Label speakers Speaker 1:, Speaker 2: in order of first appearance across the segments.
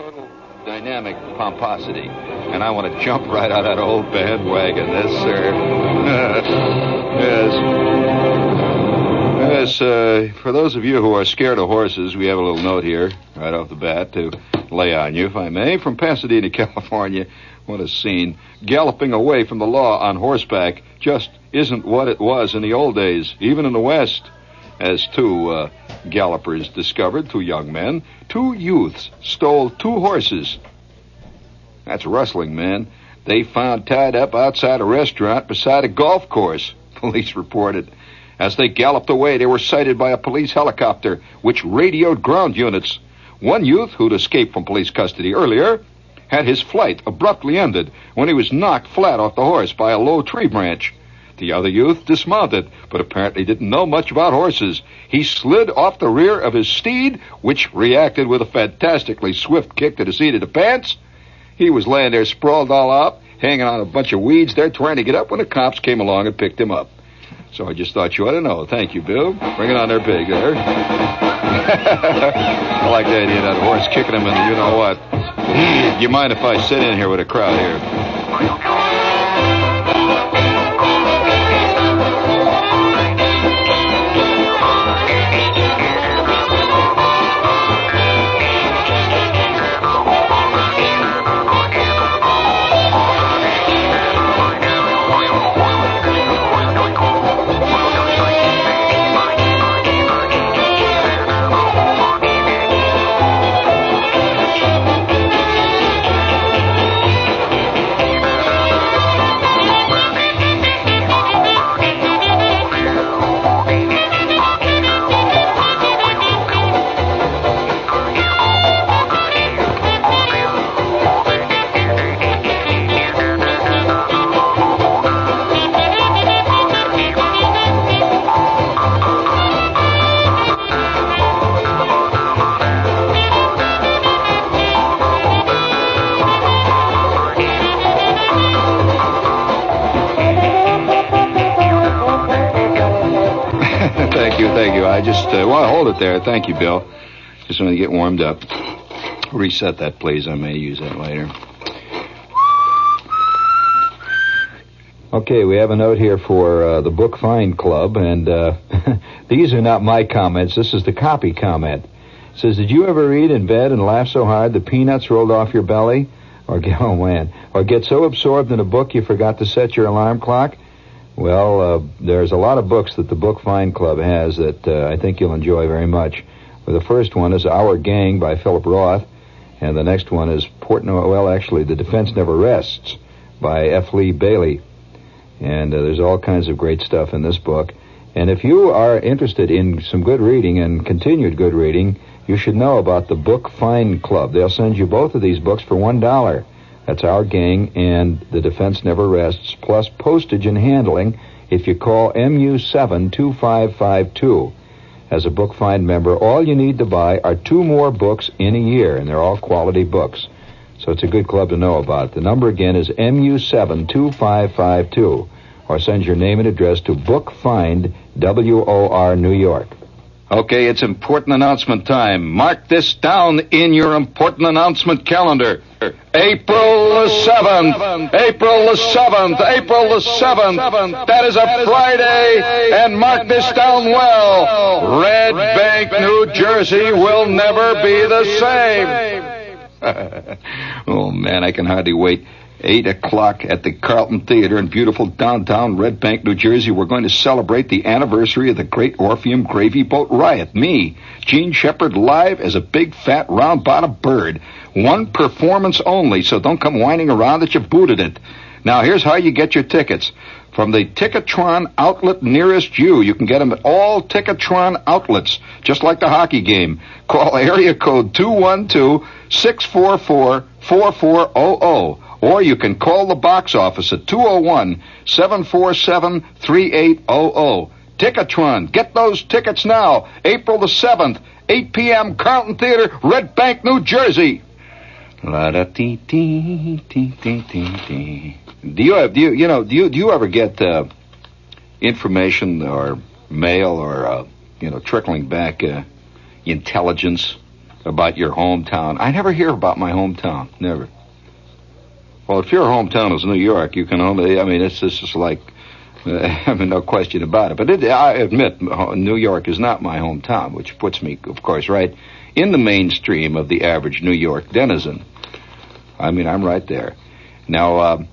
Speaker 1: total dynamic pomposity. And I want to jump right out of that old bandwagon. Yes, sir. yes. Yes, uh, for those of you who are scared of horses, we have a little note here, right off the bat, to lay on you, if I may. From Pasadena, California, what a scene. Galloping away from the law on horseback just isn't what it was in the old days, even in the West. As two uh, gallopers discovered, two young men, two youths stole two horses. That's rustling, man. They found tied up outside a restaurant beside a golf course, police reported. As they galloped away, they were sighted by a police helicopter, which radioed ground units. One youth, who'd escaped from police custody earlier, had his flight abruptly ended when he was knocked flat off the horse by a low tree branch. The other youth dismounted, but apparently didn't know much about horses. He slid off the rear of his steed, which reacted with a fantastically swift kick to the seat of the pants. He was laying there sprawled all out, hanging on a bunch of weeds there, trying to get up when the cops came along and picked him up. So I just thought you ought to know. Thank you, Bill. Bring it on there big there. I like the idea of that horse kicking him in the you know what. Do you mind if I sit in here with a crowd here? There. Thank you, Bill. Just want to get warmed up. Reset that, please. I may use that later. Okay, we have a note here for uh, the Book Find Club, and uh, these are not my comments. This is the copy comment. It says, "Did you ever read in bed and laugh so hard the peanuts rolled off your belly, or get oh man, or get so absorbed in a book you forgot to set your alarm clock?" Well, uh, there's a lot of books that the Book Find Club has that uh, I think you'll enjoy very much. Well, the first one is Our Gang by Philip Roth, and the next one is Portnoy. Well, actually, The Defense Never Rests by F. Lee Bailey. And uh, there's all kinds of great stuff in this book. And if you are interested in some good reading and continued good reading, you should know about the Book Find Club. They'll send you both of these books for one dollar. That's our gang and the defense never rests, plus postage and handling if you call MU72552. As a Book Find member, all you need to buy are two more books in a year, and they're all quality books. So it's a good club to know about. The number again is MU72552, or send your name and address to Book Find, W-O-R, New York. Okay, it's important announcement time. Mark this down in your important announcement calendar. April the 7th. April the 7th. April the 7th. That is a Friday, and mark this down well. Red Bank, New Jersey will never be the same. oh, man, I can hardly wait. 8 o'clock at the Carlton Theater in beautiful downtown Red Bank, New Jersey. We're going to celebrate the anniversary of the Great Orpheum Gravy Boat Riot. Me, Jean Shepherd, live as a big, fat, round-bottomed bird. One performance only, so don't come whining around that you booted it. Now, here's how you get your tickets. From the Ticketron outlet nearest you, you can get them at all Ticketron outlets, just like the hockey game. Call area code 212-644-4400 or you can call the box office at 201-747-3800. Ticketron. Get those tickets now. April the 7th, 8 p.m., Carlton Theater, Red Bank, New Jersey. La da dee dee dee dee dee. Do you have do you you know do you do you ever get uh, information or mail or uh, you know trickling back uh, intelligence about your hometown. I never hear about my hometown. Never. Well, if your hometown is New York, you can only, I mean, it's just like, uh, I mean, no question about it. But it, I admit, New York is not my hometown, which puts me, of course, right in the mainstream of the average New York denizen. I mean, I'm right there. Now, uh,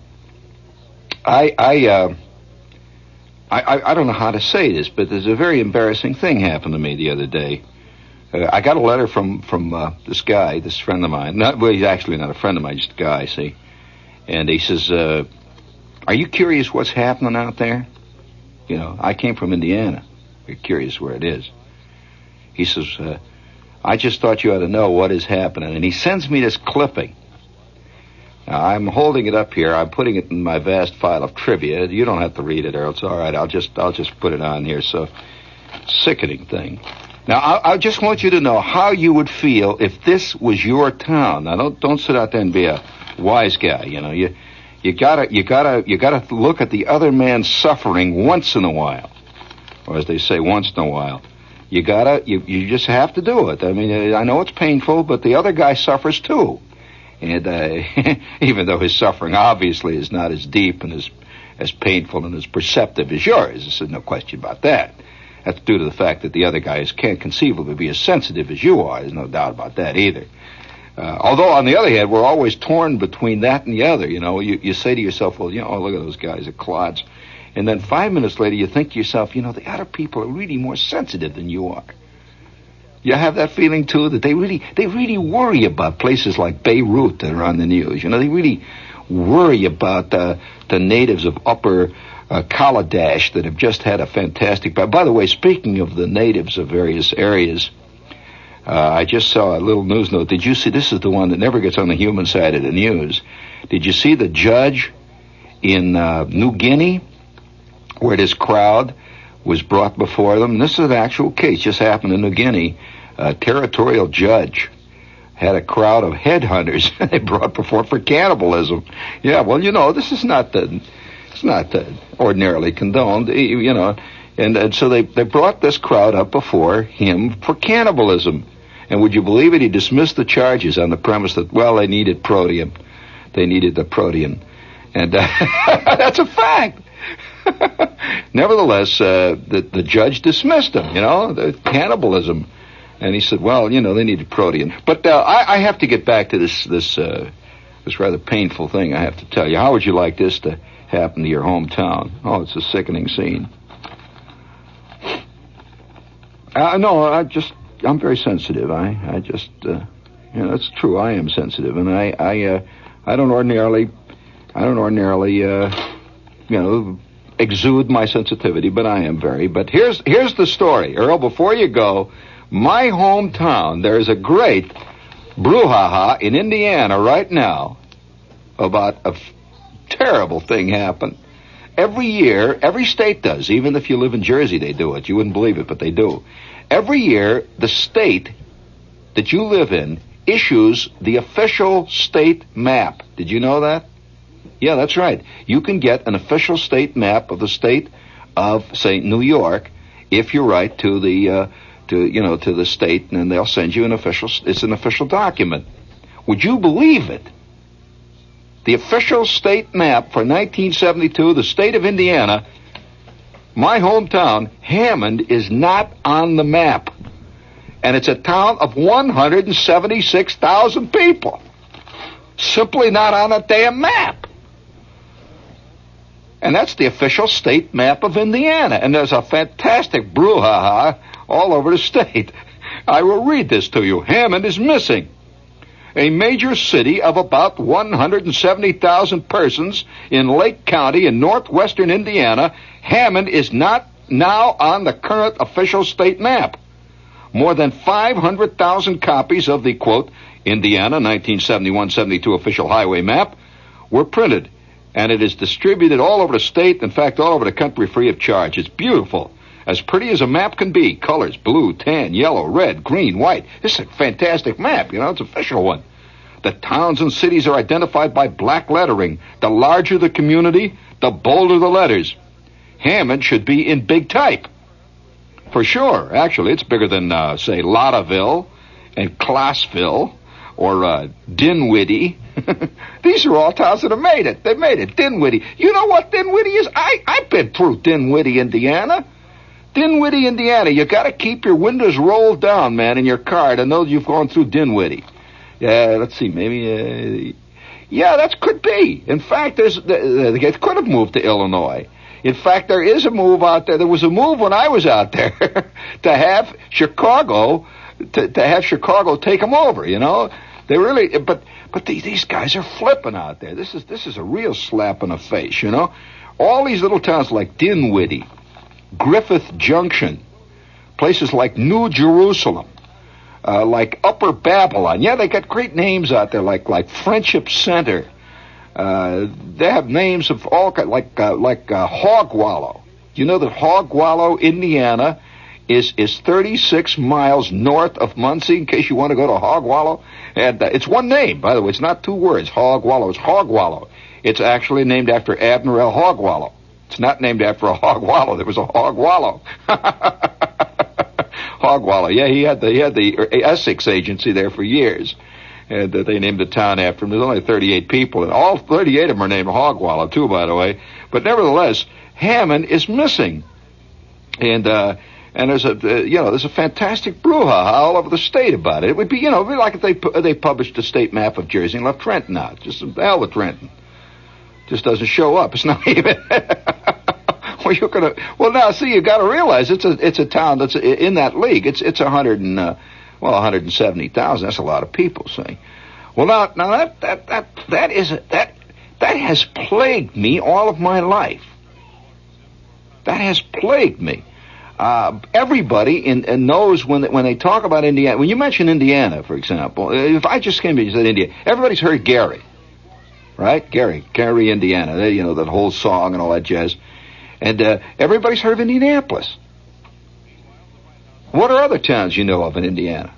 Speaker 1: I, I, uh, I, I don't know how to say this, but there's a very embarrassing thing happened to me the other day. Uh, I got a letter from from uh, this guy, this friend of mine. Not well, he's actually not a friend of mine, just a guy. See, and he says, uh, "Are you curious what's happening out there?" You know, I came from Indiana. You're curious where it is. He says, uh, "I just thought you ought to know what is happening." And he sends me this clipping. Now, I'm holding it up here. I'm putting it in my vast file of trivia. You don't have to read it, or it's all right. I'll just I'll just put it on here. So, sickening thing. Now, I, I, just want you to know how you would feel if this was your town. Now, don't don't sit out there and be a wise guy. You know, you you gotta you gotta you gotta look at the other man's suffering once in a while, or as they say, once in a while. You gotta you you just have to do it. I mean, I know it's painful, but the other guy suffers too, and uh, even though his suffering obviously is not as deep and as as painful and as perceptive as yours, there's no question about that. That's due to the fact that the other guys can't conceivably be as sensitive as you are. There's no doubt about that either. Uh, although, on the other hand, we're always torn between that and the other. You know, you, you say to yourself, well, you know, oh, look at those guys, they're clods. And then five minutes later, you think to yourself, you know, the other people are really more sensitive than you are. You have that feeling too that they really, they really worry about places like Beirut that are on the news. You know, they really worry about uh, the natives of Upper uh, Kaladesh that have just had a fantastic. By, by the way, speaking of the natives of various areas, uh, I just saw a little news note. Did you see? This is the one that never gets on the human side of the news. Did you see the judge in uh, New Guinea where this crowd was brought before them? This is an actual case, just happened in New Guinea. A territorial judge had a crowd of headhunters they brought before for cannibalism. Yeah, well, you know, this is not the it's not ordinarily condoned, you know. And, and so they, they brought this crowd up before him for cannibalism. And would you believe it? He dismissed the charges on the premise that, well, they needed protein. They needed the protein. And uh, that's a fact. Nevertheless, uh, the, the judge dismissed him, you know, the cannibalism. And he said, well, you know, they needed protein. But uh, I, I have to get back to this, this, uh, this rather painful thing I have to tell you. How would you like this to happen to your hometown. Oh, it's a sickening scene. Uh, no, I just, I'm very sensitive. I, I just, uh, you know, it's true. I am sensitive, and I, I, uh, I don't ordinarily, I don't ordinarily, uh, you know, exude my sensitivity, but I am very. But here's, here's the story, Earl. Before you go, my hometown, there is a great brouhaha in Indiana right now about a terrible thing happened. Every year, every state does. Even if you live in Jersey, they do it. You wouldn't believe it, but they do. Every year, the state that you live in issues the official state map. Did you know that? Yeah, that's right. You can get an official state map of the state of, say, New York, if you write to the, uh, to you know, to the state, and they'll send you an official. It's an official document. Would you believe it? the official state map for 1972, the state of Indiana, my hometown, Hammond, is not on the map. And it's a town of 176,000 people. Simply not on a damn map. And that's the official state map of Indiana. And there's a fantastic brouhaha all over the state. I will read this to you. Hammond is missing a major city of about 170,000 persons in Lake County in northwestern Indiana, Hammond is not now on the current official state map. More than 500,000 copies of the quote, Indiana 1971-72 official highway map were printed, and it is distributed all over the state, in fact, all over the country free of charge. It's beautiful. As pretty as a map can be. Colors, blue, tan, yellow, red, green, white. This is a fantastic map, you know, it's an official one. The towns and cities are identified by black lettering. The larger the community, the bolder the letters. Hammond should be in big type. For sure, actually, it's bigger than, uh, say, Lottaville and Classville or uh, Dinwiddie. These are all towns that have made it. They've made it. Dinwiddie. You know what Dinwiddie is? I, I've been through Dinwiddie, Indiana. Dinwiddie, Indiana. You got to keep your windows rolled down, man, in your car to know you've gone through Dinwiddie. Yeah, let's see, maybe. Uh, yeah, that could be. In fact, there's they could have moved to Illinois. In fact, there is a move out there. There was a move when I was out there to have Chicago to, to have Chicago take them over. You know, they really. But but these, these guys are flipping out there. This is this is a real slap in the face. You know, all these little towns like Dinwiddie, Griffith Junction, places like New Jerusalem. Uh, like Upper Babylon. Yeah, they got great names out there, like like Friendship Center. Uh, they have names of all kinds, like uh, like uh, Hogwallow. You know that Hogwallow, Indiana, is is 36 miles north of Muncie. In case you want to go to Hogwallow, and uh, it's one name, by the way. It's not two words. Hogwallow. It's Hogwallow. It's actually named after Admiral Hogwallow. It's not named after a hog wallow. There was a hog wallow. Hogwallow. Yeah, he had the he had the Essex agency there for years, and uh, they named the town after him. There's only 38 people, and all 38 of them are named Hogwallow too, by the way. But nevertheless, Hammond is missing, and. uh and there's a uh, you know there's a fantastic brouhaha all over the state about it. It would be you know be like if they pu- they published a state map of Jersey and left Trenton out. Just hell with Trenton. Just doesn't show up. It's not even. Well, you're gonna. Well, now see, you got to realize it's a it's a town that's in that league. It's it's a hundred and uh, well, one hundred and seventy thousand. That's a lot of people. See. Well, now now that that that that is that that has plagued me all of my life. That has plagued me. Uh, everybody in, in knows when when they talk about Indiana. When you mention Indiana, for example, if I just came to you and said India, everybody's heard Gary, right? Gary, Gary, Indiana. They, you know that whole song and all that jazz. And uh, everybody's heard of Indianapolis. What are other towns you know of in Indiana?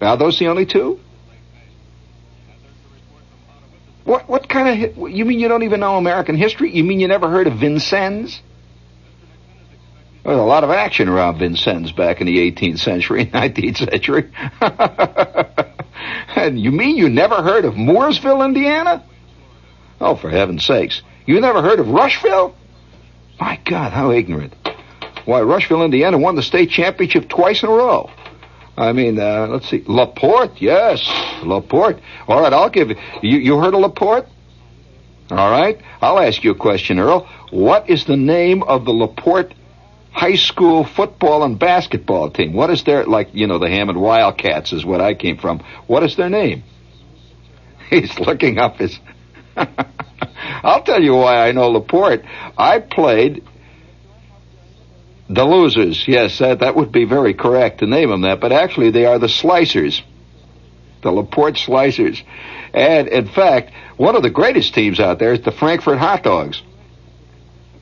Speaker 1: Are those the only two? What what kind of you mean you don't even know American history? You mean you never heard of Vincennes? There was a lot of action around Vincennes back in the 18th century, 19th century. and you mean you never heard of Mooresville, Indiana? Oh, for heaven's sakes. You never heard of Rushville? My God, how ignorant. Why, Rushville, Indiana won the state championship twice in a row. I mean, uh, let's see. LaPorte, yes. LaPorte. All right, I'll give you. You heard of LaPorte? All right. I'll ask you a question, Earl. What is the name of the LaPorte high school football and basketball team? What is their, like, you know, the Hammond Wildcats is what I came from. What is their name? He's looking up his. I'll tell you why I know Laporte. I played the losers. Yes, that, that would be very correct to name them that, but actually they are the slicers. The Laporte slicers. And in fact, one of the greatest teams out there is the Frankfort Hot Dogs.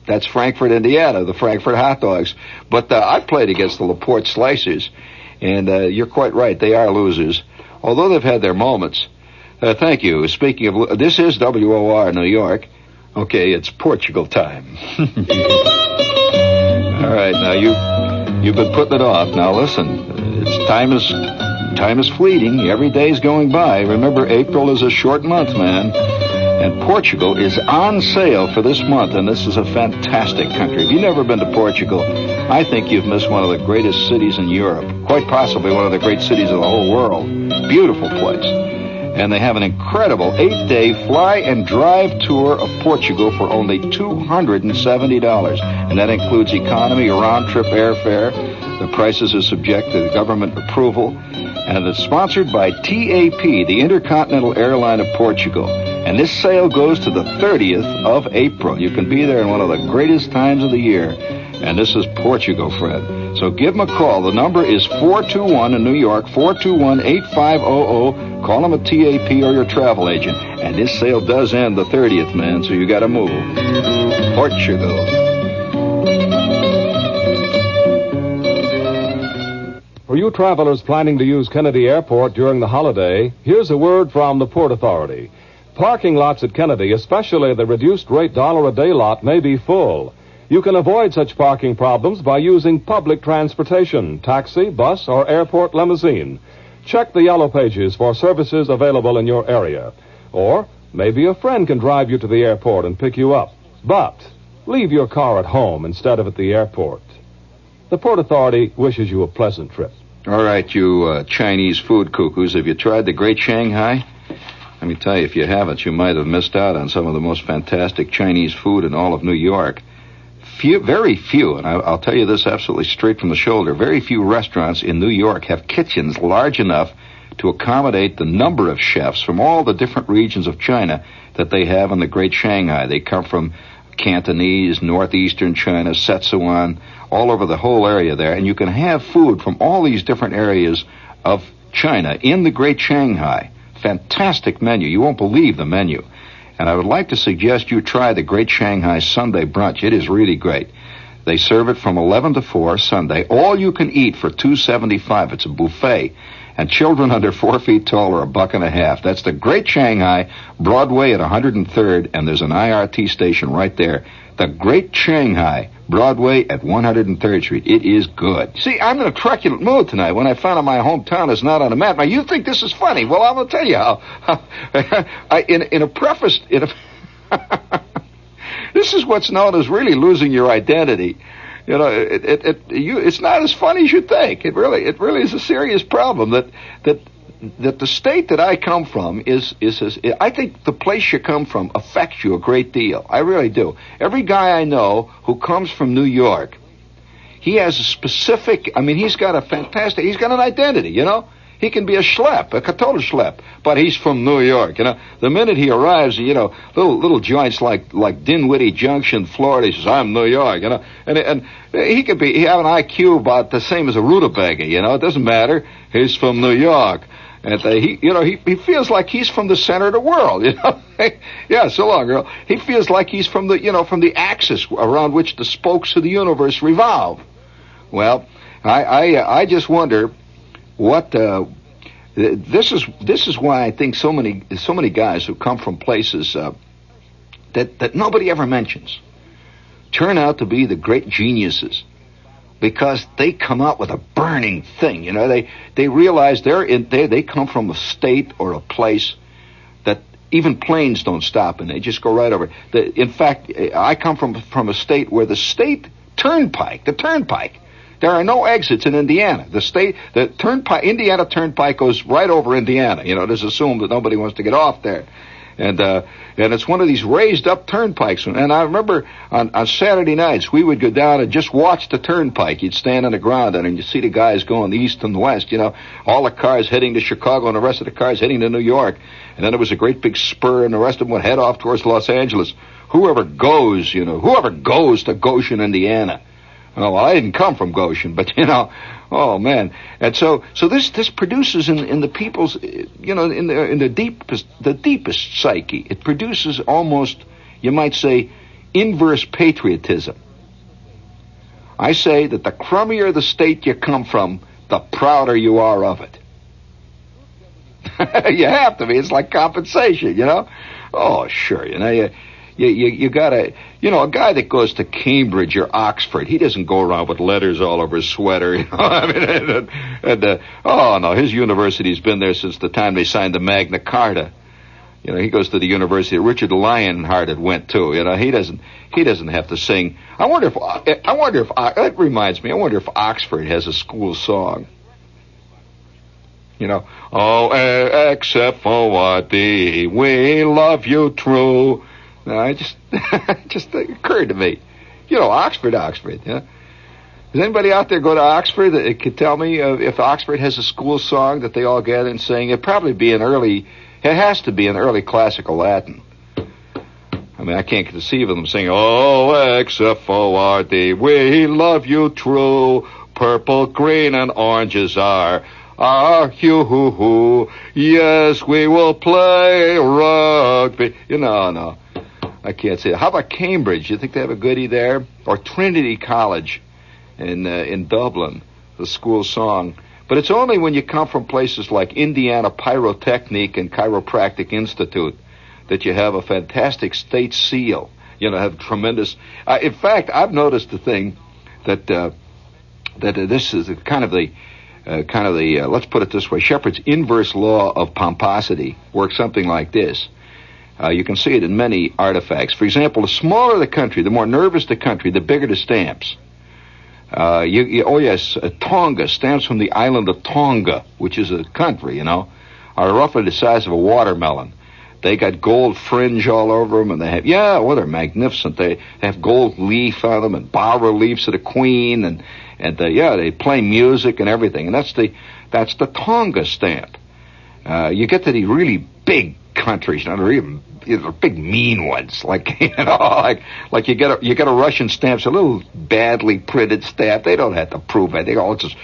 Speaker 1: That's Frankfort, Indiana, the Frankfort Hot Dogs. But uh, I played against the Laporte Slicers, and uh, you're quite right, they are losers. Although they've had their moments. Uh, thank you. Speaking of, this is WOR New York. Okay, it's Portugal time. All right, now you you've been putting it off. Now listen, it's time is time is fleeting. Every day's going by. Remember, April is a short month, man. And Portugal is on sale for this month, and this is a fantastic country. If you've never been to Portugal, I think you've missed one of the greatest cities in Europe. Quite possibly one of the great cities of the whole world. Beautiful place and they have an incredible eight-day fly and drive tour of Portugal for only $270. And that includes economy, round-trip airfare. The prices are subject to government approval. And it's sponsored by TAP, the Intercontinental Airline of Portugal. And this sale goes to the 30th of April. You can be there in one of the greatest times of the year. And this is Portugal, Fred. So give them a call. The number is 421 in New York, 421-8500. Call them at TAP or your travel agent. And this sale does end the 30th, man, so you gotta move. Portugal.
Speaker 2: For you travelers planning to use Kennedy Airport during the holiday, here's a word from the Port Authority. Parking lots at Kennedy, especially the reduced rate dollar a day lot, may be full. You can avoid such parking problems by using public transportation, taxi, bus, or airport limousine. Check the yellow pages for services available in your area. Or maybe a friend can drive you to the airport and pick you up. But leave your car at home instead of at the airport. The Port Authority wishes you a pleasant trip.
Speaker 1: All right, you uh, Chinese food cuckoos, have you tried the Great Shanghai? Let me tell you, if you haven't, you might have missed out on some of the most fantastic Chinese food in all of New York. Few, very few, and I, I'll tell you this absolutely straight from the shoulder, very few restaurants in New York have kitchens large enough to accommodate the number of chefs from all the different regions of China that they have in the Great Shanghai. They come from Cantonese, northeastern China, Szechuan, all over the whole area there, and you can have food from all these different areas of China in the Great Shanghai. Fantastic menu. You won't believe the menu. And I would like to suggest you try the Great Shanghai Sunday Brunch. It is really great. They serve it from 11 to 4 Sunday. All you can eat for 275. It's a buffet. And children under four feet tall are a buck and a half. That's the Great Shanghai, Broadway at 103rd, and there's an IRT station right there. The Great Shanghai, Broadway at 103rd Street. It is good. See, I'm in a truculent mood tonight when I found out my hometown is not on the map. Now, you think this is funny. Well, I'm going to tell you how. I, in, in a preface, in a this is what's known as really losing your identity. You know, it, it, it, you, it's not as funny as you think. It really, it really is a serious problem that, that, that the state that I come from is, is, is, I think the place you come from affects you a great deal. I really do. Every guy I know who comes from New York, he has a specific, I mean, he's got a fantastic, he's got an identity, you know? He can be a schlep, a total schlep, but he's from New York. You know, the minute he arrives, you know, little little joints like like Dinwiddie Junction, Florida. He says, "I'm New York," you know, and and he could be he have an IQ about the same as a rutabaga. You know, it doesn't matter. He's from New York. And uh, he, you know, he, he feels like he's from the center of the world, you know. yeah, so long, girl. He feels like he's from the, you know, from the axis around which the spokes of the universe revolve. Well, I, I, I just wonder what uh, this is this is why I think so many so many guys who come from places uh, that that nobody ever mentions turn out to be the great geniuses because they come out with a burning thing. You know, they they realize they're in they they come from a state or a place that even planes don't stop and they just go right over. The, in fact, I come from from a state where the state turnpike, the turnpike, there are no exits in Indiana. The state, the turnpike, Indiana Turnpike goes right over Indiana. You know, it's assumed that nobody wants to get off there. And, uh, and it's one of these raised up turnpikes. And I remember on, on Saturday nights, we would go down and just watch the turnpike. You'd stand on the ground and you'd see the guys going east and west, you know, all the cars heading to Chicago and the rest of the cars heading to New York. And then there was a great big spur and the rest of them would head off towards Los Angeles. Whoever goes, you know, whoever goes to Goshen, Indiana, Oh, well, I didn't come from Goshen, but you know, oh man. And so, so this this produces in in the people's, you know, in the in the deepest the deepest psyche, it produces almost, you might say, inverse patriotism. I say that the crummier the state you come from, the prouder you are of it. you have to be. It's like compensation, you know. Oh, sure. You know, you you, you, you gotta, you know, a guy that goes to Cambridge or Oxford, he doesn't go around with letters all over his sweater. You know, I mean, and, and uh, oh no, his university's been there since the time they signed the Magna Carta. You know, he goes to the university Richard Lionheart had went to. You know, he doesn't he doesn't have to sing. I wonder if I wonder if that reminds me. I wonder if Oxford has a school song. You know, oh, except for we love you true. No, I just just occurred to me. You know, Oxford, Oxford. Yeah. Does anybody out there go to Oxford that could tell me uh, if Oxford has a school song that they all gather and sing? It'd probably be an early. It has to be an early classical Latin. I mean, I can't conceive of them singing, "Oh, thee, we love you true. Purple, green, and oranges are." our hoo. Yes, we will play rugby. You know, no. I can't say. That. How about Cambridge? You think they have a goodie there? Or Trinity College in uh, in Dublin, the school song. But it's only when you come from places like Indiana Pyrotechnic and Chiropractic Institute that you have a fantastic state seal. you know, have tremendous. Uh, in fact, I've noticed the thing that uh, that uh, this is kind of the uh, kind of the uh, let's put it this way: Shepherd's inverse law of pomposity works something like this. Uh, you can see it in many artifacts. For example, the smaller the country, the more nervous the country, the bigger the stamps. Uh, you, you, oh yes, uh, Tonga stamps from the island of Tonga, which is a country, you know, are roughly the size of a watermelon. They got gold fringe all over them, and they have yeah, well, they're magnificent. They, they have gold leaf on them and bas reliefs of the Queen, and and uh, yeah, they play music and everything. And that's the that's the Tonga stamp. Uh, you get to the really big countries, not even know, big mean ones, like you know, like like you get a you get a Russian stamp, it's a little badly printed stamp. They don't have to prove anything. Oh, it's just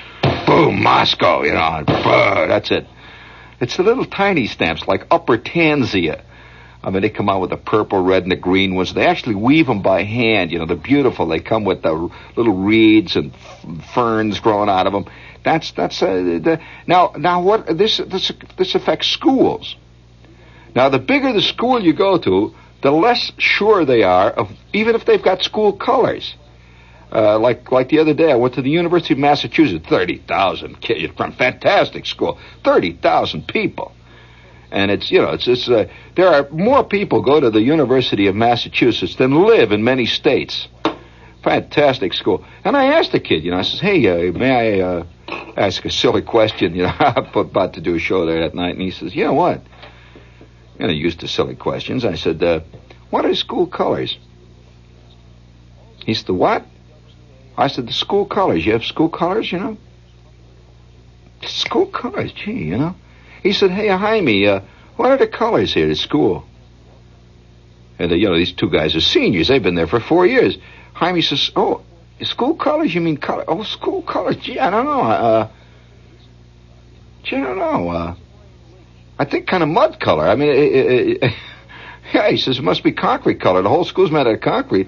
Speaker 1: boom, Moscow, you know, and, that's it. It's the little tiny stamps like Upper Tanzania. I mean, they come out with the purple, red, and the green ones. They actually weave them by hand. You know, they're beautiful. They come with the little reeds and ferns growing out of them. That's that's uh, the, now now what this this this affects schools. Now, the bigger the school you go to, the less sure they are of even if they've got school colors. Uh, like like the other day, I went to the University of Massachusetts, thirty thousand kids from fantastic school, thirty thousand people, and it's you know it's it's uh, there are more people go to the University of Massachusetts than live in many states. Fantastic school, and I asked the kid, you know, I says, hey, uh, may I uh, ask a silly question? You know, I'm about to do a show there that night, and he says, you know what? You know, used to silly questions. I said, uh, what are school colors? He said, the what? I said, the school colors. You have school colors, you know? School colors, gee, you know? He said, hey, Jaime, uh, what are the colors here at school? And, uh, you know, these two guys are seniors. They've been there for four years. Jaime says, oh, school colors? You mean color? Oh, school colors. Gee, I don't know. Uh, gee, I don't know. Uh, I think kind of mud color. I mean, it, it, it, yeah, he says it must be concrete color. The whole school's made out of concrete.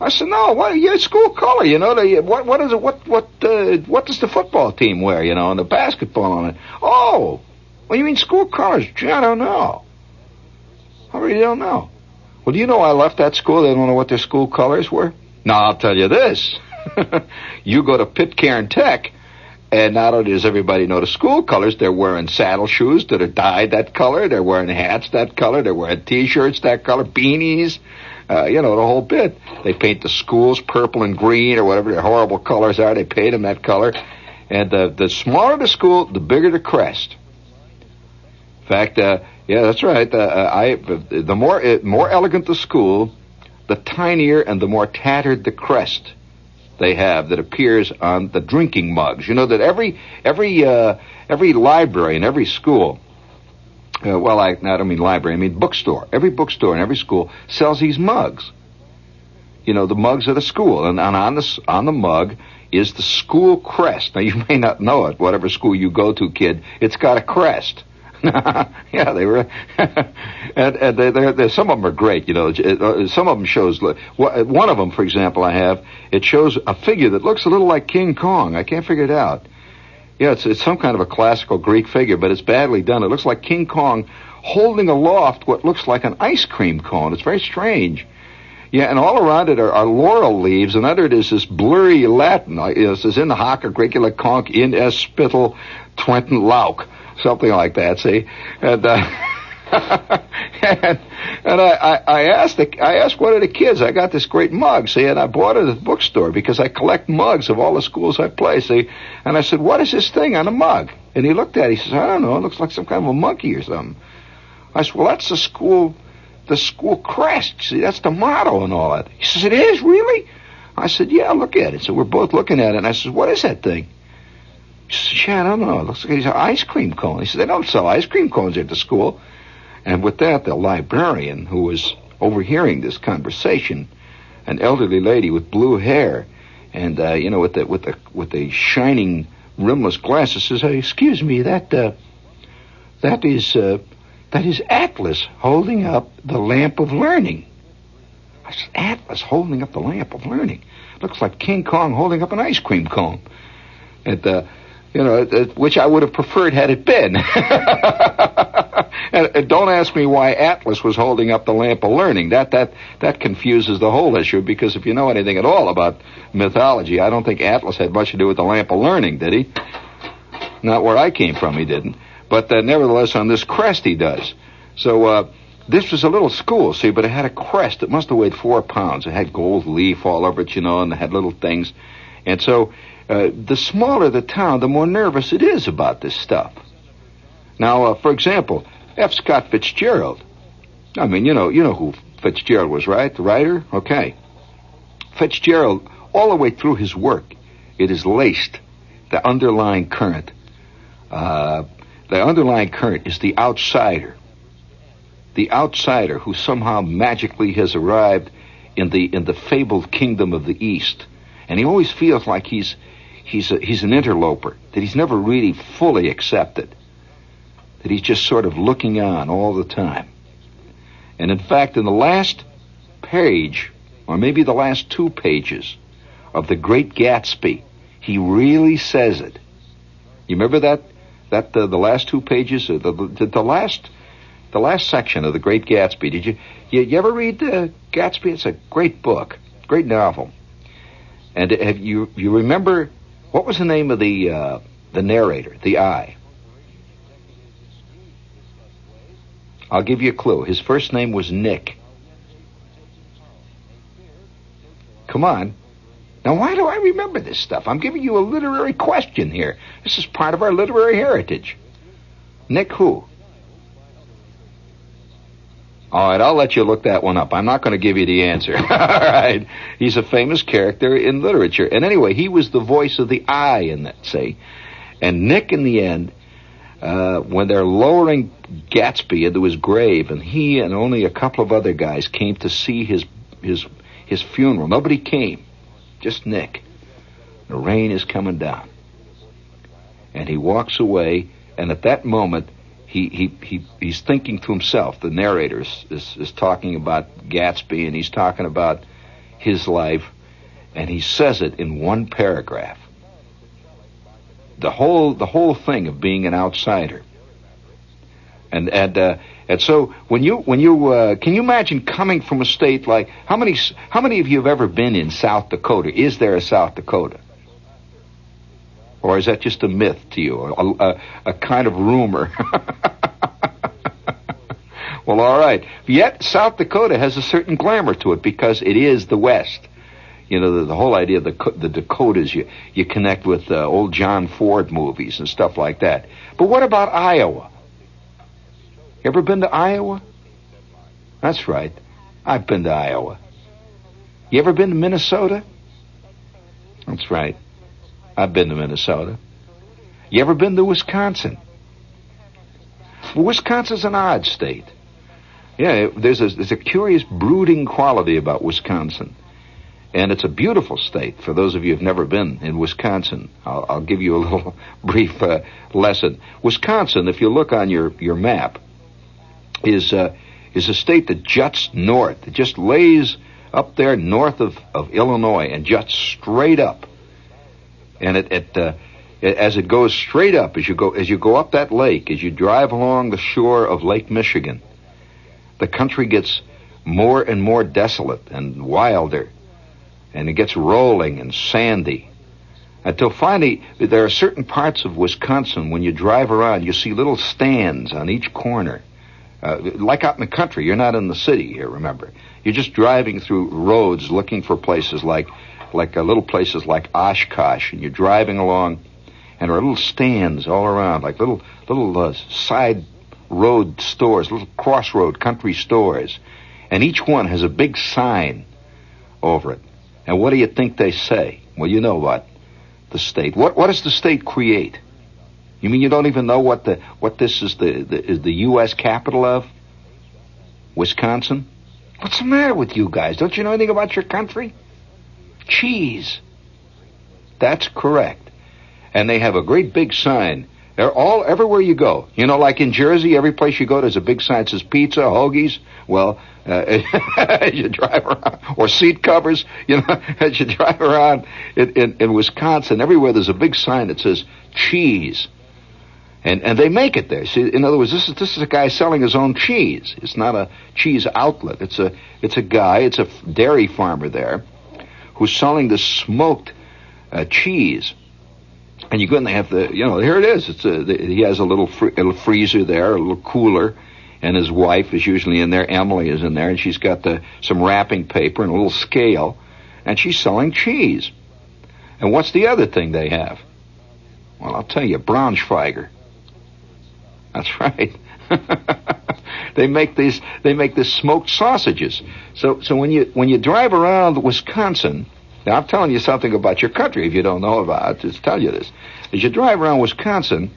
Speaker 1: I said, no, what? Yeah, school color. You know, the, what? What is it? What? What? Uh, what does the football team wear? You know, and the basketball on it. Oh, well, you mean school colors? Gee, I don't know. I really don't know. Well, do you know I left that school? They don't know what their school colors were. Now I'll tell you this: you go to Pitcairn Tech, and not only does everybody know the school colors, they're wearing saddle shoes that are dyed that color. They're wearing hats that color. They're wearing T-shirts that color, beanies, uh, you know, the whole bit. They paint the schools purple and green or whatever their horrible colors are. They paint them that color. And the, the smaller the school, the bigger the crest. In fact, uh, yeah, that's right. Uh, I, the more, uh, more elegant the school, the tinier and the more tattered the crest they have that appears on the drinking mugs. You know that every every uh, every library in every school. Uh, well, I, I don't mean library. I mean bookstore. Every bookstore in every school sells these mugs. You know the mugs of the school, and, and on the on the mug is the school crest. Now you may not know it. Whatever school you go to, kid, it's got a crest. yeah, they were, and, and they, they're, they're, some of them are great. You know, uh, some of them shows. One of them, for example, I have. It shows a figure that looks a little like King Kong. I can't figure it out. Yeah, it's it's some kind of a classical Greek figure, but it's badly done. It looks like King Kong holding aloft what looks like an ice cream cone. It's very strange. Yeah, and all around it are, are laurel leaves, and under it is this blurry Latin. It says in the hoc grecula conch in es spital twentin lauk something like that. See, and uh, and, and I, I, I asked the, I asked one of the kids. I got this great mug. See, and I bought it at the bookstore because I collect mugs of all the schools I play. See, and I said, "What is this thing on a mug?" And he looked at it. He says, "I don't know. It looks like some kind of a monkey or something." I said, "Well, that's the school." The school crest. See, that's the motto and all that. He says, It is, really? I said, Yeah, look at it. So we're both looking at it, and I says, What is that thing? Said, I don't know. It looks like he's an ice cream cone. He said, they don't sell ice cream cones at the school. And with that, the librarian, who was overhearing this conversation, an elderly lady with blue hair, and uh, you know, with the with the with the shining rimless glasses, says, hey, "Excuse me, that uh, that is uh, that is Atlas holding up the lamp of learning." I said, "Atlas holding up the lamp of learning? Looks like King Kong holding up an ice cream cone." And uh, you know, which I would have preferred had it been. and, and don't ask me why Atlas was holding up the lamp of learning. That that that confuses the whole issue because if you know anything at all about mythology, I don't think Atlas had much to do with the lamp of learning, did he? Not where I came from, he didn't. But uh, nevertheless, on this crest, he does. So uh, this was a little school, see, but it had a crest. It must have weighed four pounds. It had gold leaf all over it, you know, and it had little things. And so uh, the smaller the town, the more nervous it is about this stuff. Now, uh, for example, F. Scott Fitzgerald. I mean, you know, you know who Fitzgerald was, right? The writer. Okay. Fitzgerald, all the way through his work, it is laced the underlying current. Uh, the underlying current is the outsider. The outsider who somehow magically has arrived in the in the fabled kingdom of the East, and he always feels like he's he's a, he's an interloper that he's never really fully accepted that he's just sort of looking on all the time. And in fact, in the last page, or maybe the last two pages of The Great Gatsby, he really says it. You remember that? That uh, the last two pages, uh, the, the, the last the last section of The Great Gatsby. Did you you, you ever read uh, Gatsby? It's a great book, great novel. And have you you remember what was the name of the uh, the narrator, the eye? I'll give you a clue. His first name was Nick. Come on. Now, why do I remember this stuff? I'm giving you a literary question here. This is part of our literary heritage. Nick who? All right, I'll let you look that one up. I'm not going to give you the answer. All right. He's a famous character in literature. And anyway, he was the voice of the I in that, say. And Nick, in the end, uh, when they're lowering Gatsby into his grave, and he and only a couple of other guys came to see his his his funeral. Nobody came, just Nick. The rain is coming down, and he walks away. And at that moment, he he, he he's thinking to himself. The narrator is, is, is talking about Gatsby, and he's talking about his life, and he says it in one paragraph the whole the whole thing of being an outsider. And and uh, and so when you when you uh, can you imagine coming from a state like how many how many of you have ever been in South Dakota? Is there a South Dakota? Or is that just a myth to you, a, a, a kind of rumor? well, all right. Yet South Dakota has a certain glamour to it because it is the West. You know, the, the whole idea of the, the Dakotas, you, you connect with uh, old John Ford movies and stuff like that. But what about Iowa? Ever been to Iowa? That's right. I've been to Iowa. You ever been to Minnesota? That's right. I've been to Minnesota. You ever been to Wisconsin? Well, Wisconsin's an odd state. Yeah, there's a, there's a curious brooding quality about Wisconsin. And it's a beautiful state. For those of you who've never been in Wisconsin, I'll, I'll give you a little brief uh, lesson. Wisconsin, if you look on your, your map, is uh, is a state that juts north. It just lays up there north of, of Illinois and juts straight up. And it, it uh, as it goes straight up, as you go as you go up that lake, as you drive along the shore of Lake Michigan, the country gets more and more desolate and wilder and it gets rolling and sandy. Until finally, there are certain parts of Wisconsin when you drive around, you see little stands on each corner. Uh, like out in the country, you're not in the city here, remember. You're just driving through roads looking for places like, like uh, little places like Oshkosh, and you're driving along, and there are little stands all around, like little, little uh, side road stores, little crossroad country stores. And each one has a big sign over it. And what do you think they say? Well, you know what? The state. What what does the state create? You mean you don't even know what the what this is the, the is the U.S. capital of? Wisconsin. What's the matter with you guys? Don't you know anything about your country? Cheese. That's correct. And they have a great big sign. They're all everywhere you go. You know, like in Jersey, every place you go, there's a big sign that says pizza, hoagies. Well, uh, as you drive around, or seat covers, you know, as you drive around in, in, in Wisconsin, everywhere there's a big sign that says cheese. and and they make it there. See, in other words, this is this is a guy selling his own cheese. It's not a cheese outlet. It's a it's a guy. It's a dairy farmer there who's selling the smoked uh, cheese. And you go and they have the, you know, here it is. It's a, the, he has a little, fr- little freezer there, a little cooler, and his wife is usually in there. Emily is in there, and she's got the, some wrapping paper and a little scale, and she's selling cheese. And what's the other thing they have? Well, I'll tell you, Braunschweiger. That's right. They make these they make these smoked sausages. So so when you when you drive around Wisconsin, now I'm telling you something about your country if you don't know about it, just tell you this. As you drive around Wisconsin,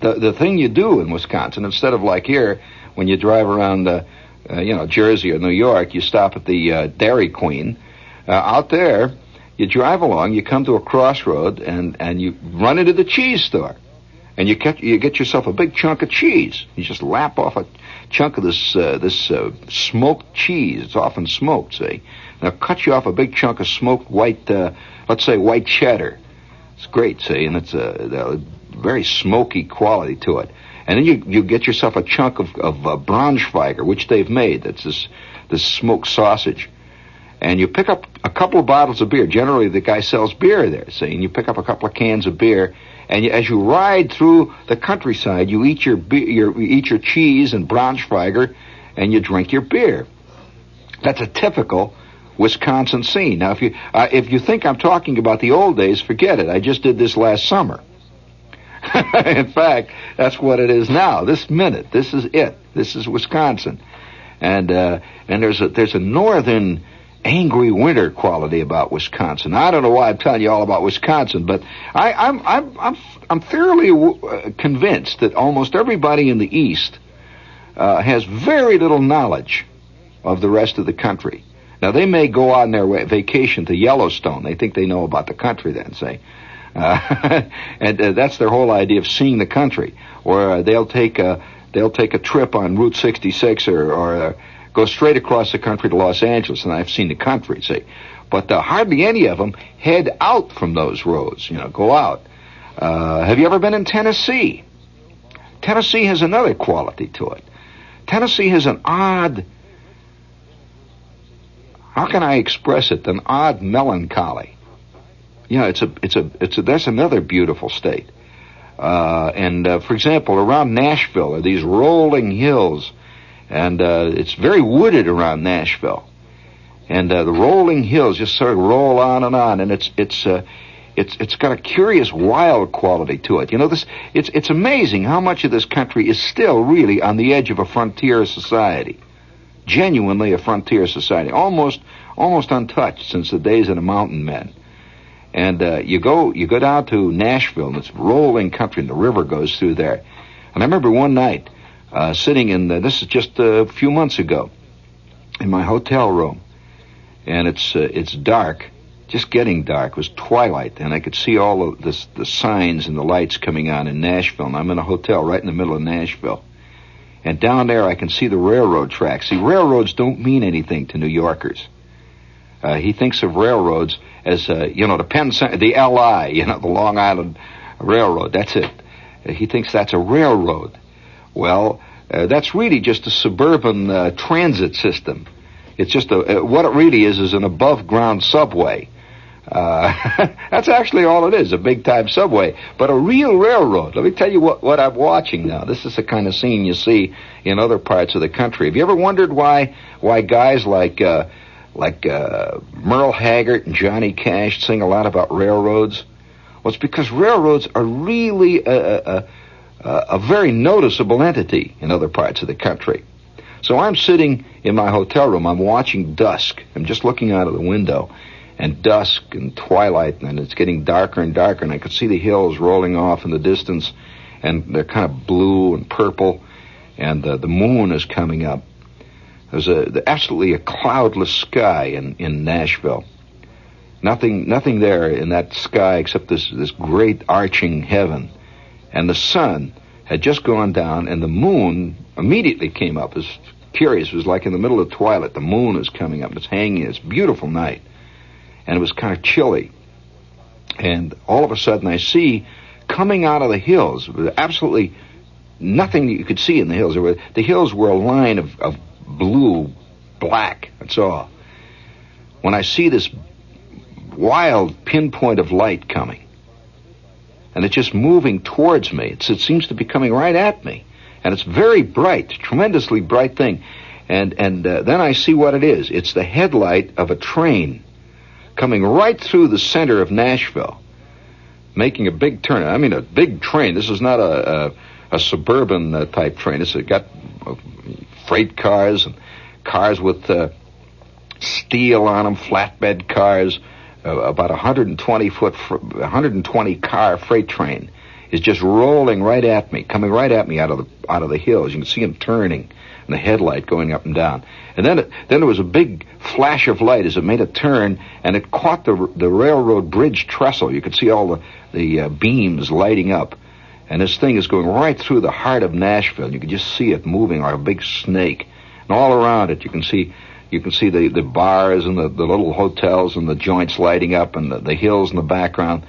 Speaker 1: the the thing you do in Wisconsin instead of like here when you drive around uh, uh, you know Jersey or New York, you stop at the uh, Dairy Queen. Uh, out there, you drive along, you come to a crossroad, and and you run into the cheese store and you get you get yourself a big chunk of cheese. You just lap off a chunk of this uh, this uh, smoked cheese. It's often smoked, see. Now cut you off a big chunk of smoked white, uh, let's say white cheddar. It's great, see, and it's a, a very smoky quality to it. And then you you get yourself a chunk of of uh, Braunschweiger, which they've made. That's this this smoked sausage. And you pick up a couple of bottles of beer. Generally, the guy sells beer there, see, and you pick up a couple of cans of beer and as you ride through the countryside, you eat your, your you eat your cheese and Braunschweiger, and you drink your beer. That's a typical Wisconsin scene. Now, if you uh, if you think I'm talking about the old days, forget it. I just did this last summer. In fact, that's what it is now. This minute, this is it. This is Wisconsin, and uh, and there's a there's a northern angry winter quality about Wisconsin. I don't know why I'm telling you all about Wisconsin, but I, I'm I'm I'm I'm thoroughly uh, convinced that almost everybody in the East uh, has very little knowledge of the rest of the country. Now they may go on their vacation to Yellowstone. They think they know about the country then, say. Uh, and uh, that's their whole idea of seeing the country. Or uh, they'll take a they'll take a trip on Route 66 or, or uh, go straight across the country to Los Angeles, and I've seen the country, see. But uh, hardly any of them head out from those roads, you know, go out. Uh, have you ever been in Tennessee? Tennessee has another quality to it. Tennessee has an odd, how can I express it? An odd melancholy. You know, it's a, it's a, it's a, that's another beautiful state. Uh, and uh, for example, around Nashville are these rolling hills and uh, it's very wooded around Nashville, and uh, the rolling hills just sort of roll on and on, and it's it's uh, it's it's got a curious wild quality to it. You know, this it's it's amazing how much of this country is still really on the edge of a frontier society, genuinely a frontier society, almost almost untouched since the days of the mountain men. And uh, you go you go down to Nashville, and it's rolling country, and the river goes through there. And I remember one night uh, sitting in the, this is just a few months ago in my hotel room, and it's uh, it's dark, just getting dark. It was twilight, and I could see all of this, the signs and the lights coming on in Nashville. And I'm in a hotel right in the middle of Nashville, and down there I can see the railroad tracks. See, railroads don't mean anything to New Yorkers. Uh, he thinks of railroads as uh, you know the Penn, the LI, you know the Long Island Railroad. That's it. he thinks that's a railroad. Well, uh, that's really just a suburban uh, transit system. It's just a, uh, what it really is is an above ground subway. Uh, that's actually all it is, a big time subway. But a real railroad. Let me tell you what, what I'm watching now. This is the kind of scene you see in other parts of the country. Have you ever wondered why, why guys like, uh, like, uh, Merle Haggard and Johnny Cash sing a lot about railroads? Well, it's because railroads are really, uh, uh, a very noticeable entity in other parts of the country. So I'm sitting in my hotel room. I'm watching dusk. I'm just looking out of the window, and dusk and twilight, and it's getting darker and darker. And I could see the hills rolling off in the distance, and they're kind of blue and purple, and uh, the moon is coming up. There's a absolutely a cloudless sky in in Nashville. Nothing, nothing there in that sky except this this great arching heaven and the sun had just gone down, and the moon immediately came up. It's curious. It was like in the middle of twilight. The moon is coming up. It's hanging. It's beautiful night, and it was kind of chilly. And all of a sudden, I see coming out of the hills. Absolutely nothing that you could see in the hills. Were, the hills were a line of, of blue, black. That's all. When I see this wild pinpoint of light coming, and it's just moving towards me, it's, it seems to be coming right at me, and it's very bright, tremendously bright thing. And and uh, then I see what it is. It's the headlight of a train coming right through the center of Nashville, making a big turn. I mean, a big train. This is not a, a a suburban uh, type train. It's got uh, freight cars and cars with uh, steel on them, flatbed cars. Uh, about a 120 foot, 120 car freight train is just rolling right at me, coming right at me out of the out of the hills. You can see him turning, and the headlight going up and down. And then it, then there was a big flash of light as it made a turn, and it caught the the railroad bridge trestle. You could see all the the uh, beams lighting up, and this thing is going right through the heart of Nashville. You could just see it moving like a big snake. And all around it, you can see you can see the, the bars and the, the little hotels and the joints lighting up and the, the hills in the background.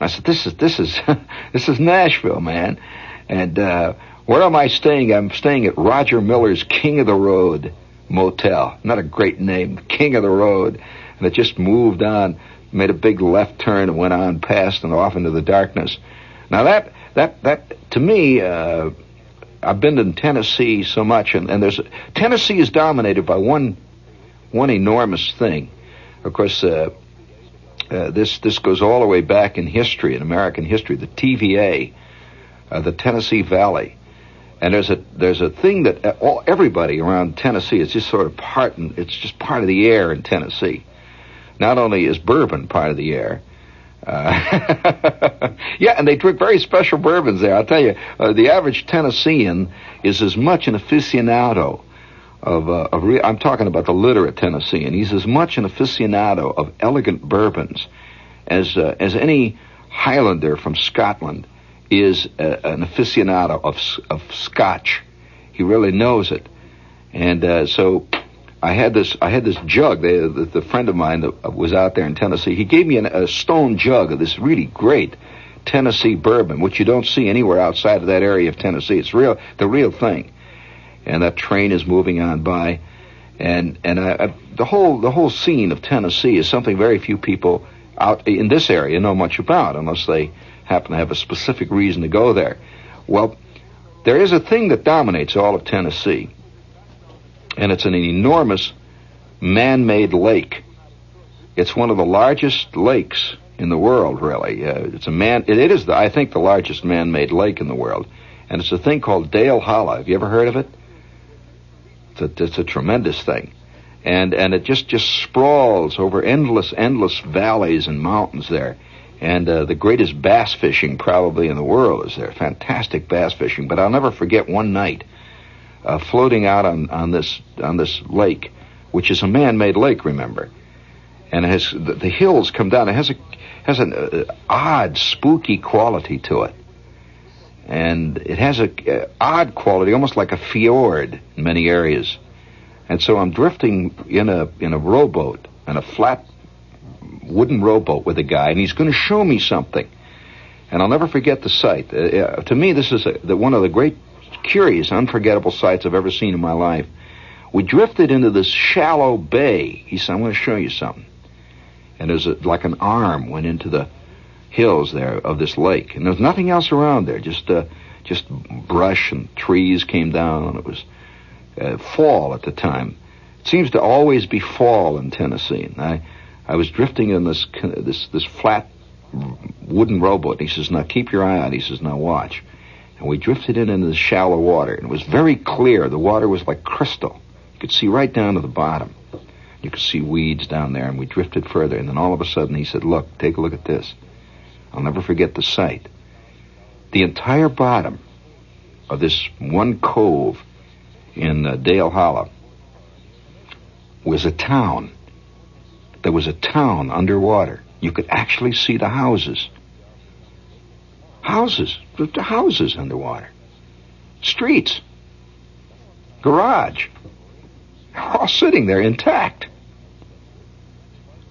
Speaker 1: I said, "This is this is this is Nashville, man." And uh, where am I staying? I'm staying at Roger Miller's King of the Road Motel. Not a great name, King of the Road. And it just moved on, made a big left turn, and went on past and off into the darkness. Now that that that to me, uh, I've been in Tennessee so much, and, and there's Tennessee is dominated by one one enormous thing. Of course, uh, uh, this this goes all the way back in history, in American history, the TVA, uh, the Tennessee Valley, and there's a there's a thing that all everybody around Tennessee is just sort of part, and it's just part of the air in Tennessee. Not only is bourbon part of the air, uh, yeah, and they drink very special bourbons there. I'll tell you, uh, the average Tennessean is as much an aficionado of, uh, of re- I'm talking about the literate Tennessean. He's as much an aficionado of elegant bourbons as uh, as any Highlander from Scotland is uh, an aficionado of of Scotch. He really knows it, and uh, so I had this I had this jug. They, the, the friend of mine that was out there in Tennessee, he gave me an, a stone jug of this really great Tennessee bourbon, which you don't see anywhere outside of that area of Tennessee. It's real, the real thing. And that train is moving on by, and and I, I, the whole the whole scene of Tennessee is something very few people out in this area know much about, unless they happen to have a specific reason to go there. Well, there is a thing that dominates all of Tennessee and it's an enormous man-made lake. It's one of the largest lakes in the world, really. Uh, it's a man. It, it is, the, I think, the largest man-made lake in the world, and it's a thing called Dale Hollow. Have you ever heard of it? A, it's a tremendous thing, and and it just just sprawls over endless endless valleys and mountains there. And uh, the greatest bass fishing probably in the world is there. Fantastic bass fishing. But I'll never forget one night uh, floating out on, on this on this lake, which is a man-made lake, remember, and it has the, the hills come down. It has a has an uh, odd, spooky quality to it, and it has a uh, odd quality, almost like a fjord in many areas. And so I'm drifting in a in a rowboat, in a flat wooden rowboat with a guy, and he's going to show me something. And I'll never forget the sight. Uh, uh to me, this is a, the, one of the great curious, unforgettable sights I've ever seen in my life. We drifted into this shallow bay. He said, I'm going to show you something. And there's a, like an arm went into the hills there of this lake. And there was nothing else around there, just, uh, just brush and trees came down. It was uh, fall at the time. It seems to always be fall in Tennessee. And I, I was drifting in this, this, this flat wooden rowboat. And he says, now keep your eye out. He says, now watch and we drifted in into the shallow water. And it was very clear. The water was like crystal. You could see right down to the bottom. You could see weeds down there, and we drifted further. And then all of a sudden, he said, "Look, take a look at this." I'll never forget the sight. The entire bottom of this one cove in uh, Dale Hollow was a town. There was a town underwater. You could actually see the houses. Houses, the houses underwater. Streets. Garage. All sitting there intact.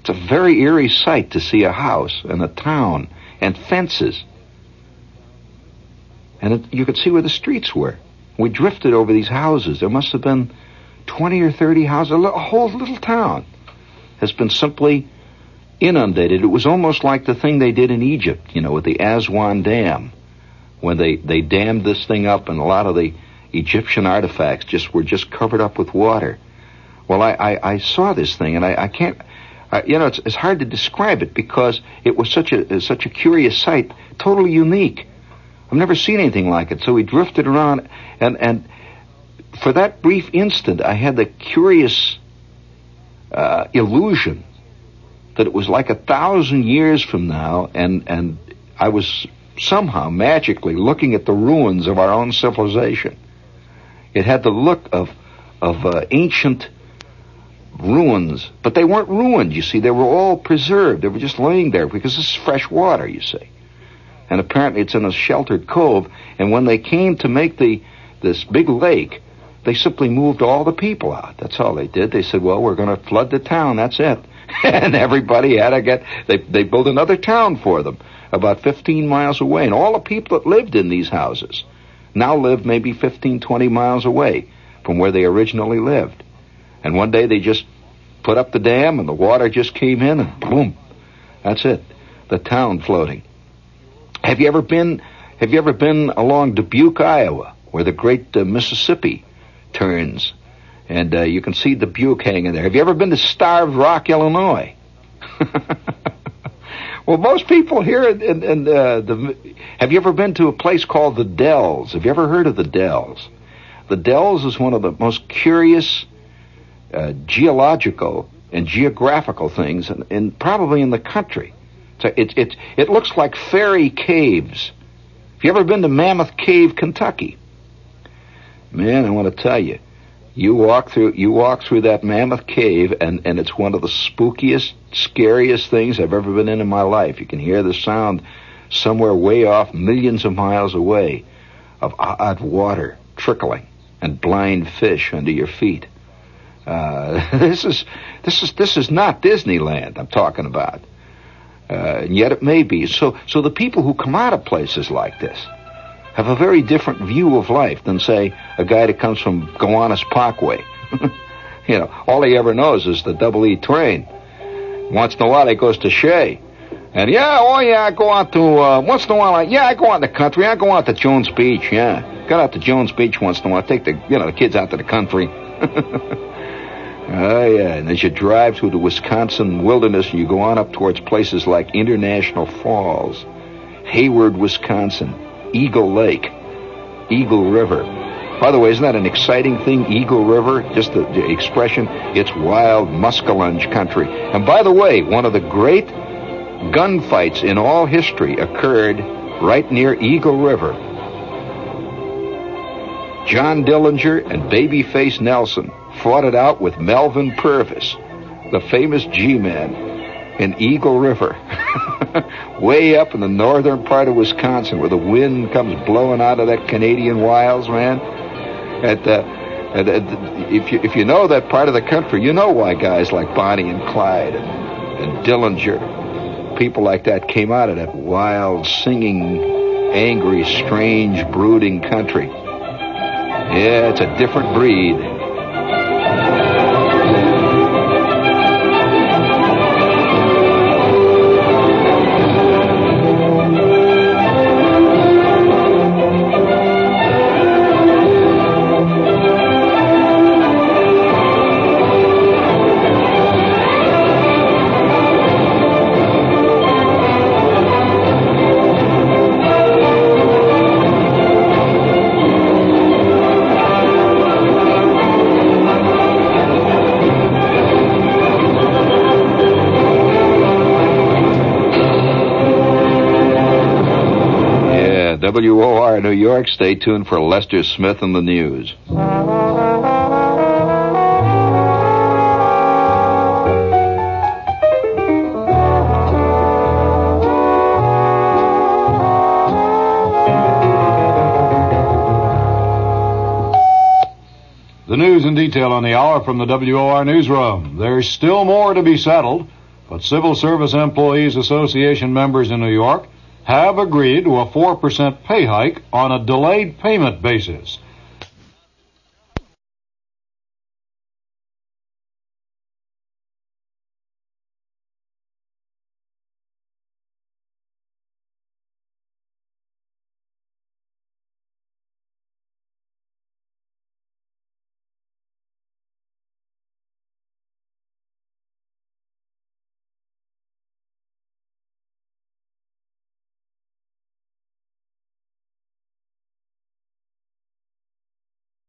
Speaker 1: It's a very eerie sight to see a house and a town and fences and it, you could see where the streets were. We drifted over these houses. There must have been 20 or 30 houses. A whole little town has been simply inundated. It was almost like the thing they did in Egypt, you know, with the Aswan Dam, when they, they dammed this thing up and a lot of the Egyptian artifacts just were just covered up with water. Well, I, I, I saw this thing and I, I can't, uh, you know, it's, it's hard to describe it because it was such a such a curious sight, totally unique. I've never seen anything like it. So we drifted around, and and for that brief instant, I had the curious uh, illusion that it was like a thousand years from now, and and I was somehow magically looking at the ruins of our own civilization. It had the look of of uh, ancient ruins, but they weren't ruined. You see, they were all preserved. They were just laying there because this is fresh water. You see, and apparently it's in a sheltered cove. And when they came to make the this big lake, they simply moved all the people out. That's all they did. They said, "Well, we're going to flood the town. That's it." and everybody had to get, they, they built another town for them about 15 miles away. And all the people that lived in these houses now live maybe 15, 20 miles away from where they originally lived. And one day they just put up the dam and the water just came in and boom, that's it. The town floating. Have you ever been, have you ever been along Dubuque, Iowa, where the great uh, Mississippi turns and uh, you can see Buick hanging there. Have you ever been to Starved Rock, Illinois? well, most people here in, in, in uh, the. Have you ever been to a place called the Dells? Have you ever heard of the Dells? The Dells is one of the most curious uh, geological and geographical things, and, in, probably in the country. So it, it, it looks like fairy caves. Have you ever been to Mammoth Cave, Kentucky? Man, I want to tell you, you walk through you walk through that mammoth cave and, and it's one of the spookiest, scariest things I've ever been in in my life. You can hear the sound somewhere way off, millions of miles away, of odd water trickling and blind fish under your feet. Uh, this is this is this is not Disneyland I'm talking about, uh, and yet it may be. So so the people who come out of places like this have a very different view of life than, say, a guy that comes from Gowanus Parkway. you know, all he ever knows is the double E train. Once in a while, he goes to Shea. And yeah, oh yeah, I go out to, uh, once in a while, I, yeah, I go out in the country. I go out to Jones Beach, yeah. Got out to Jones Beach once in a while. Take the, you know, the kids out to the country. Oh, yeah. And as you drive through the Wisconsin wilderness, and you go on up towards places like International Falls, Hayward, Wisconsin, Eagle Lake, Eagle River. By the way, isn't that an exciting thing, Eagle River? Just the, the expression, it's wild muskellunge country. And by the way, one of the great gunfights in all history occurred right near Eagle River. John Dillinger and Babyface Nelson fought it out with Melvin Purvis, the famous G-Man, in Eagle River. way up in the northern part of Wisconsin where the wind comes blowing out of that Canadian wilds, man. At the, if you if you know that part of the country, you know why guys like Bonnie and Clyde and, and Dillinger, people like that, came out of that wild, singing, angry, strange, brooding country. Yeah, it's a different breed. Stay tuned for Lester Smith and the news.
Speaker 2: The news in detail on the hour from the WOR newsroom. There's still more to be settled, but Civil Service Employees Association members in New York
Speaker 3: have agreed to a 4% pay hike on a delayed payment basis.